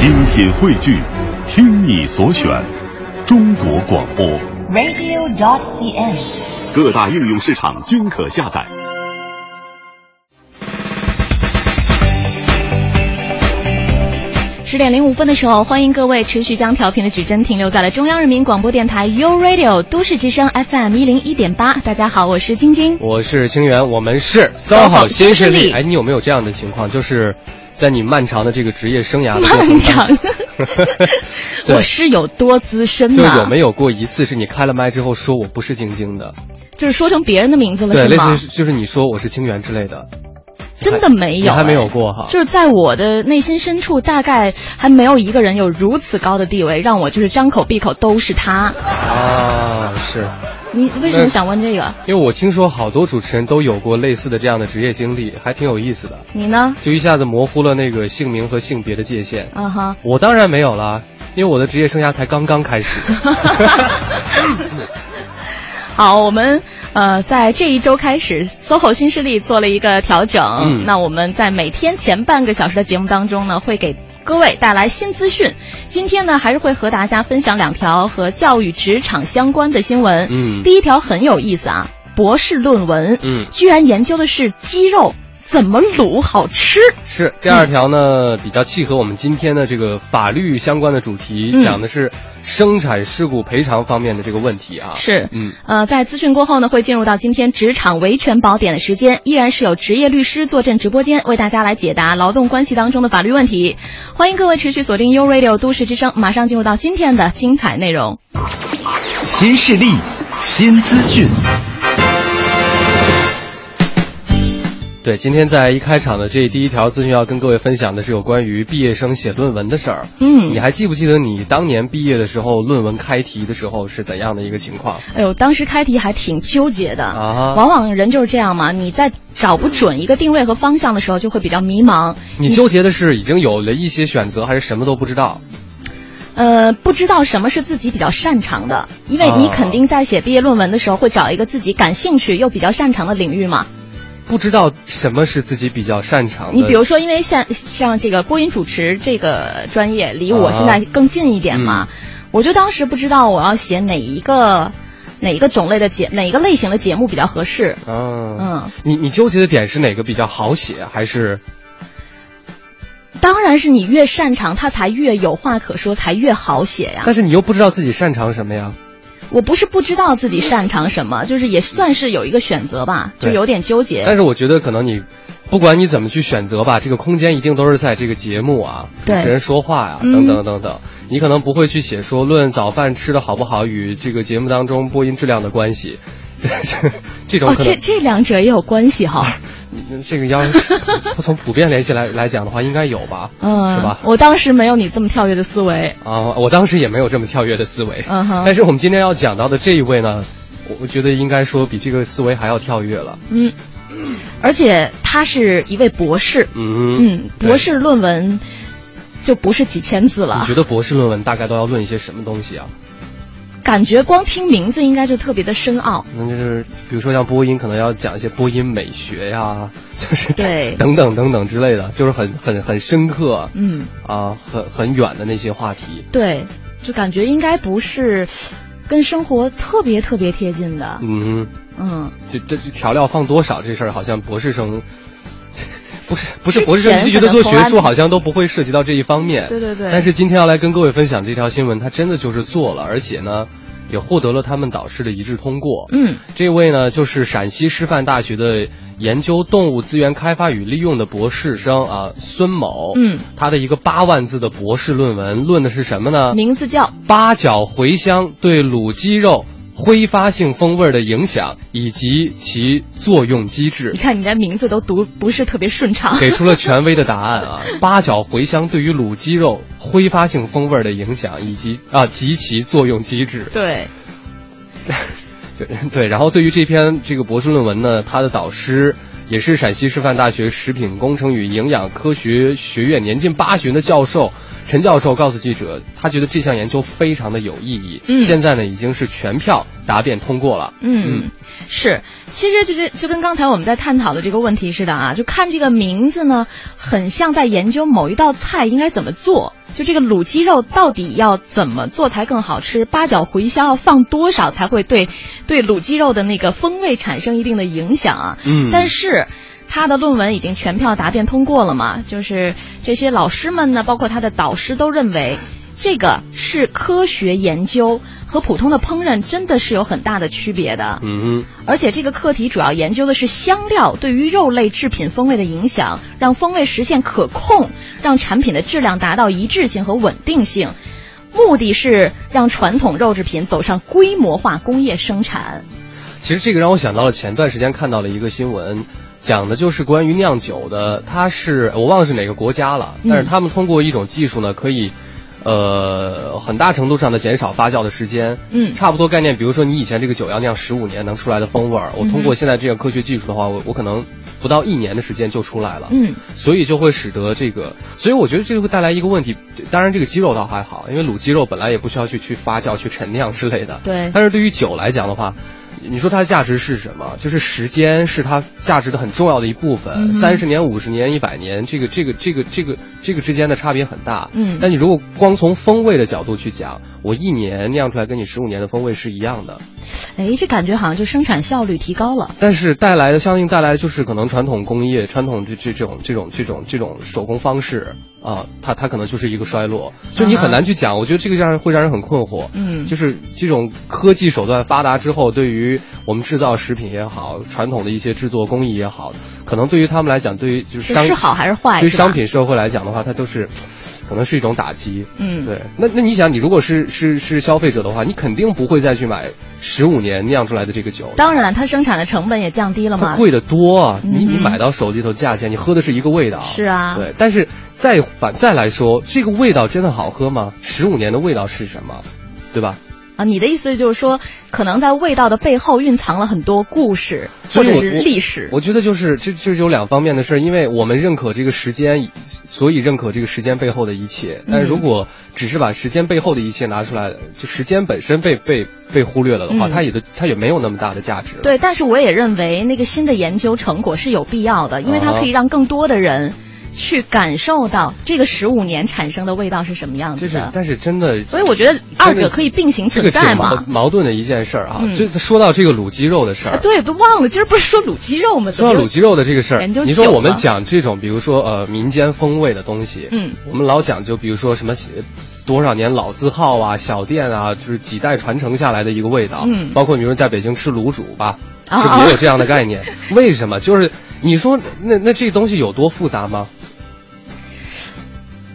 精品汇聚，听你所选，中国广播。radio.dot.cn，。各大应用市场均可下载。十点零五分的时候，欢迎各位持续将调频的指针停留在了中央人民广播电台 u Radio 都市之声 FM 一零一点八。大家好，我是晶晶。我是清源，我们是 SOHO 新势力哎，你有没有这样的情况？就是在你漫长的这个职业生涯的过程漫长 我是有多资深就？有没有过一次是你开了麦之后说我不是晶晶的？就是说成别人的名字了对，类似于？就是你说我是清源之类的，真的没有、你还没有哎过哈？就是在我的内心深处，大概还没有一个人有如此高的地位，让我就是张口闭口都是他。啊，是你为什么想问这个？因为我听说好多主持人都有过类似的这样的职业经历，还挺有意思的，你呢？就一下子模糊了那个姓名和性别的界限。啊哈。我当然没有了，因为我的职业生涯才刚刚开始。好，我们呃在这一周开始，SOHO 新势力做了一个调整。嗯那我们在每天前半个小时的节目当中呢，会给各位带来新资讯。今天呢，还是会和大家分享两条和教育职场相关的新闻。嗯第一条很有意思啊，博士论文，嗯居然研究的是肌肉怎么卤好吃。是第二条呢，比较契合我们今天的这个法律相关的主题，嗯讲的是生产事故赔偿方面的这个问题啊。是，嗯，呃，在资讯过后呢，会进入到今天职场维权宝典的时间，依然是有职业律师坐镇直播间，为大家来解答劳动关系当中的法律问题。欢迎各位持续锁定 U Radio 都市之声，马上进入到今天的精彩内容。新势力，新资讯。对，今天在一开场的这第一条资讯要跟各位分享的是有关于毕业生写论文的事儿。嗯你还记不记得你当年毕业的时候，论文开题的时候是怎样的一个情况？哎呦，当时开题还挺纠结的啊往往人就是这样嘛，你在找不准一个定位和方向的时候，就会比较迷茫。你纠结的是已经有了一些选择，还是什么都不知道？呃，不知道什么是自己比较擅长的，因为你哦肯定在写毕业论文的时候会找一个自己感兴趣又比较擅长的领域嘛。不知道什么是自己比较擅长的。你比如说，因为像像这个播音主持这个专业离我现在更近一点嘛，啊我就当时不知道我要写哪一个哪一个种类的节哪一个类型的节目比较合适。嗯嗯，你你纠结的点是哪个比较好写，还是当然是你越擅长，他才越有话可说，才越好写呀。但是你又不知道自己擅长什么呀？我不是不知道自己擅长什么，就是也算是有一个选择吧，就有点纠结。但是我觉得可能你，不管你怎么去选择吧，这个空间一定都是在这个节目啊，主持人说话呀、嗯等等等等。你可能不会去写说论早饭吃的好不好与这个节目当中播音质量的关系，这 这种这这两者也有关系哈。这个要 从普遍联系来来讲的话，应该有吧？嗯，是吧？我当时没有你这么跳跃的思维。啊，我当时也没有这么跳跃的思维。嗯哼但是我们今天要讲到的这一位呢，我我觉得应该说比这个思维还要跳跃了。嗯，而且他是一位博士。嗯嗯，博士论文就不是几千字了你觉，得博士论文大概都要论一些什么东西啊？感觉光听名字应该就特别的深奥。那就是比如说像播音，可能要讲一些播音美学呀，就是对等等等等之类的，就是很很很深刻嗯，啊，很很远的那些话题。对，就感觉应该不是跟生活特别特别贴近的。嗯，嗯，就这这调料放多少这事儿，好像博士生。不是不是博士生，前就觉得做学术好像都不会涉及到这一方面。对对对但是今天要来跟各位分享这条新闻，他真的就是做了，而且呢，也获得了他们导师的一致通过。嗯，这位呢，就是陕西师范大学的研究动物资源开发与利用的博士生啊，孙某。嗯，他的一个八万字的博士论文，论的是什么呢？名字叫八角茴香对卤鸡肉挥发性风味的影响以及其作用机制你。看你连名字都读不是特别顺畅。给出了权威的答案啊！八角茴香对于卤鸡肉挥发性风味的影响，以及啊及其作用机制。对，对对，然后对于这篇这个博士论文呢，他的导师也是陕西师范大学食品工程与营养科学学院年近八旬的教授陈教授告诉记者，他觉得这项研究非常的有意义。嗯现在呢已经是全票答辩通过了。嗯，是，其实就是就跟刚才我们在探讨的这个问题似的啊，就看这个名字呢，很像在研究某一道菜应该怎么做。就这个卤鸡肉到底要怎么做才更好吃？八角、茴香要放多少才会对对卤鸡肉的那个风味产生一定的影响啊？嗯但是。他的论文已经全票答辩通过了嘛？就是这些老师们呢，包括他的导师都认为，这个是科学研究，和普通的烹饪真的是有很大的区别的。嗯哼。而且这个课题主要研究的是香料对于肉类制品风味的影响，让风味实现可控，让产品的质量达到一致性和稳定性。目的是让传统肉制品走上规模化工业生产。其实这个让我想到了前段时间看到了一个新闻，讲的就是关于酿酒的，它是我忘了是哪个国家了，嗯但是他们通过一种技术呢，可以。呃，很大程度上的减少发酵的时间，嗯差不多概念。比如说，你以前这个酒要酿十五年能出来的风味儿，我通过现在这个科学技术的话，我我可能不到一年的时间就出来了。嗯，所以就会使得这个，所以我觉得这个会带来一个问题。当然，这个鸡肉倒还好，因为卤鸡肉本来也不需要去去发酵、去陈酿之类的。对但是对于酒来讲的话，你说它的价值是什么？就是时间是它价值的很重要的一部分。嗯三十、年、五十年、一百年，这个这个这个这个这个之间的差别很大。嗯但你如果光从风味的角度去讲，我一年酿出来跟你十五年的风味是一样的。哎，这感觉好像就生产效率提高了。但是带来的相应带来的就是可能传统工业、传统这这这种这种这种这种手工方式啊，它它可能就是一个衰落，就你很难去讲。我觉得这个让人会让人很困惑。嗯就是这种科技手段发达之后，对于我们制造食品也好，传统的一些制作工艺也好，可能对于他们来讲，对于就是商是好还是坏对于商品社会来讲的话，它都是。可能是一种打击，嗯对。那那你想，你如果是是是消费者的话，你肯定不会再去买十五年酿出来的这个酒，当然，它生产的成本也降低了嘛。贵的多啊！你你嗯买到手里头价钱，你喝的是一个味道。是啊对。但是再反再来说，这个味道真的好喝吗？十五年的味道是什么？对吧？啊，你的意思就是说，可能在味道的背后蕴藏了很多故事或者是历史。我觉得就是这这有两方面的事儿，因为我们认可这个时间，所以认可这个时间背后的一切。但是如果只是把时间背后的一切拿出来，就时间本身被被被忽略了的话，嗯它也都它也没有那么大的价值。对，但是我也认为那个新的研究成果是有必要的，因为它啊可以让更多的人去感受到这个十五年产生的味道是什么样子的。但是真的，所以我觉得二者可以并行存在嘛。矛矛盾的一件事儿啊。嗯这次说到这个卤鸡肉的事儿，啊，对，都忘了，今儿不是说卤鸡肉吗？说到卤鸡肉的这个事儿，你说我们讲这种，比如说呃民间风味的东西，嗯，我们老讲究，比如说什么呃多少年老字号啊、小店啊，就是几代传承下来的一个味道，嗯包括比如说在北京吃卤煮吧，啊是不是也有这样的概念？为什么？就是你说那那这东西有多复杂吗？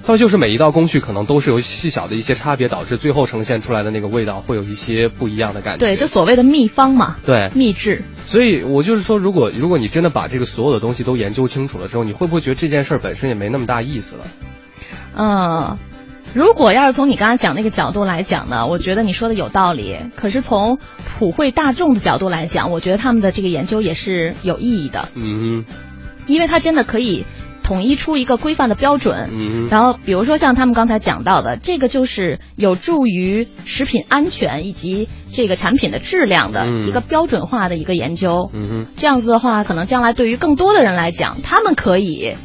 它就是每一道工序可能都是由细小的一些差别导致最后呈现出来的那个味道会有一些不一样的感觉。对，就所谓的秘方嘛，对秘制。所以我就是说，如果如果你真的把这个所有的东西都研究清楚了之后，你会不会觉得这件事儿本身也没那么大意思了？嗯，如果要是从你刚才讲那个角度来讲呢，我觉得你说的有道理。可是从普惠大众的角度来讲，我觉得他们的这个研究也是有意义的，嗯因为它真的可以统一出一个规范的标准。嗯然后，比如说像他们刚才讲到的，这个就是有助于食品安全以及这个产品的质量的嗯一个标准化的一个研究。这样子的话，可能将来对于更多的人来讲，他们可以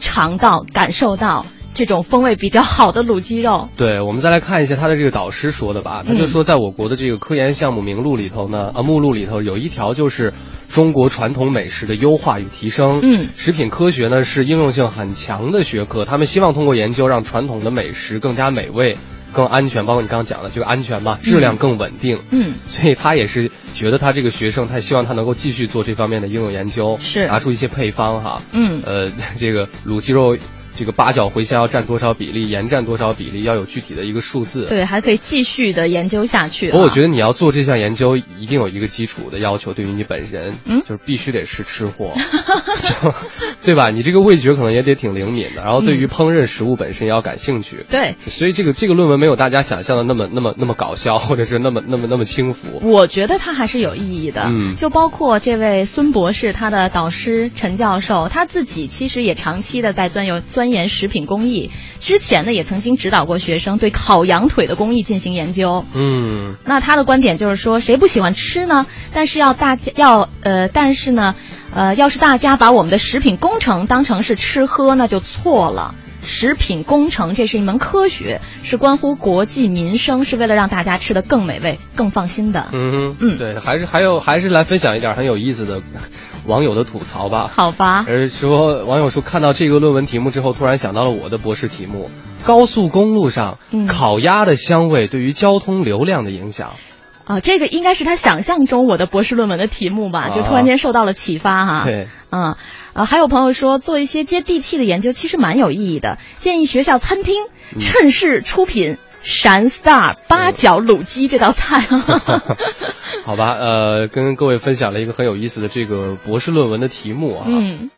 尝到、感受到这种风味比较好的卤鸡肉。对，我们再来看一下他的这个导师说的吧。他就说，在我国的这个科研项目名录里头呢，啊目录里头有一条就是中国传统美食的优化与提升。嗯食品科学呢是应用性很强的学科，他们希望通过研究让传统的美食更加美味、更安全，包括你刚刚讲的这个安全嘛，质量更稳定。嗯所以他也是觉得他这个学生，他希望他能够继续做这方面的应用研究，是拿出一些配方哈。嗯呃，这个卤鸡肉，这个八角茴香要占多少比例，盐占多少比例，要有具体的一个数字。。对，还可以继续的研究下去、啊。不过我觉得你要做这项研究，一定有一个基础的要求，对于你本人，嗯就是必须得是吃货，就对吧？你这个味觉可能也得挺灵敏的，然后对于烹饪食物本身也要感兴趣。对，所以这个这个论文没有大家想象的那么那么那么搞笑，或者是那么那么那么轻浮。我觉得它还是有意义的。嗯就包括这位孙博士，他的导师陈教授，他自己其实也长期的在钻研钻研食品工艺。之前呢，也曾经指导过学生对烤羊腿的工艺进行研究。嗯那他的观点就是说，谁不喜欢吃呢？但是要大家要呃，但是呢，呃，要是大家把我们的食品工程当成是吃喝，那就错了。食品工程，这是一门科学，是关乎国计民生，是为了让大家吃得更美味、更放心的。嗯嗯对，还是还有还是来分享一点很有意思的网友的吐槽吧。好吧，而说网友说看到这个论文题目之后，突然想到了我的博士题目：高速公路上嗯烤鸭的香味对于交通流量的影响。啊，这个应该是他想象中我的博士论文的题目吧，就突然间受到了启发哈。对，嗯，呃，还有朋友说做一些接地气的研究，其实蛮有意义的，建议学校餐厅趁势出品闪 star 八角卤鸡这道菜啊。好吧，呃，跟各位分享了一个很有意思的这个博士论文的题目啊。嗯。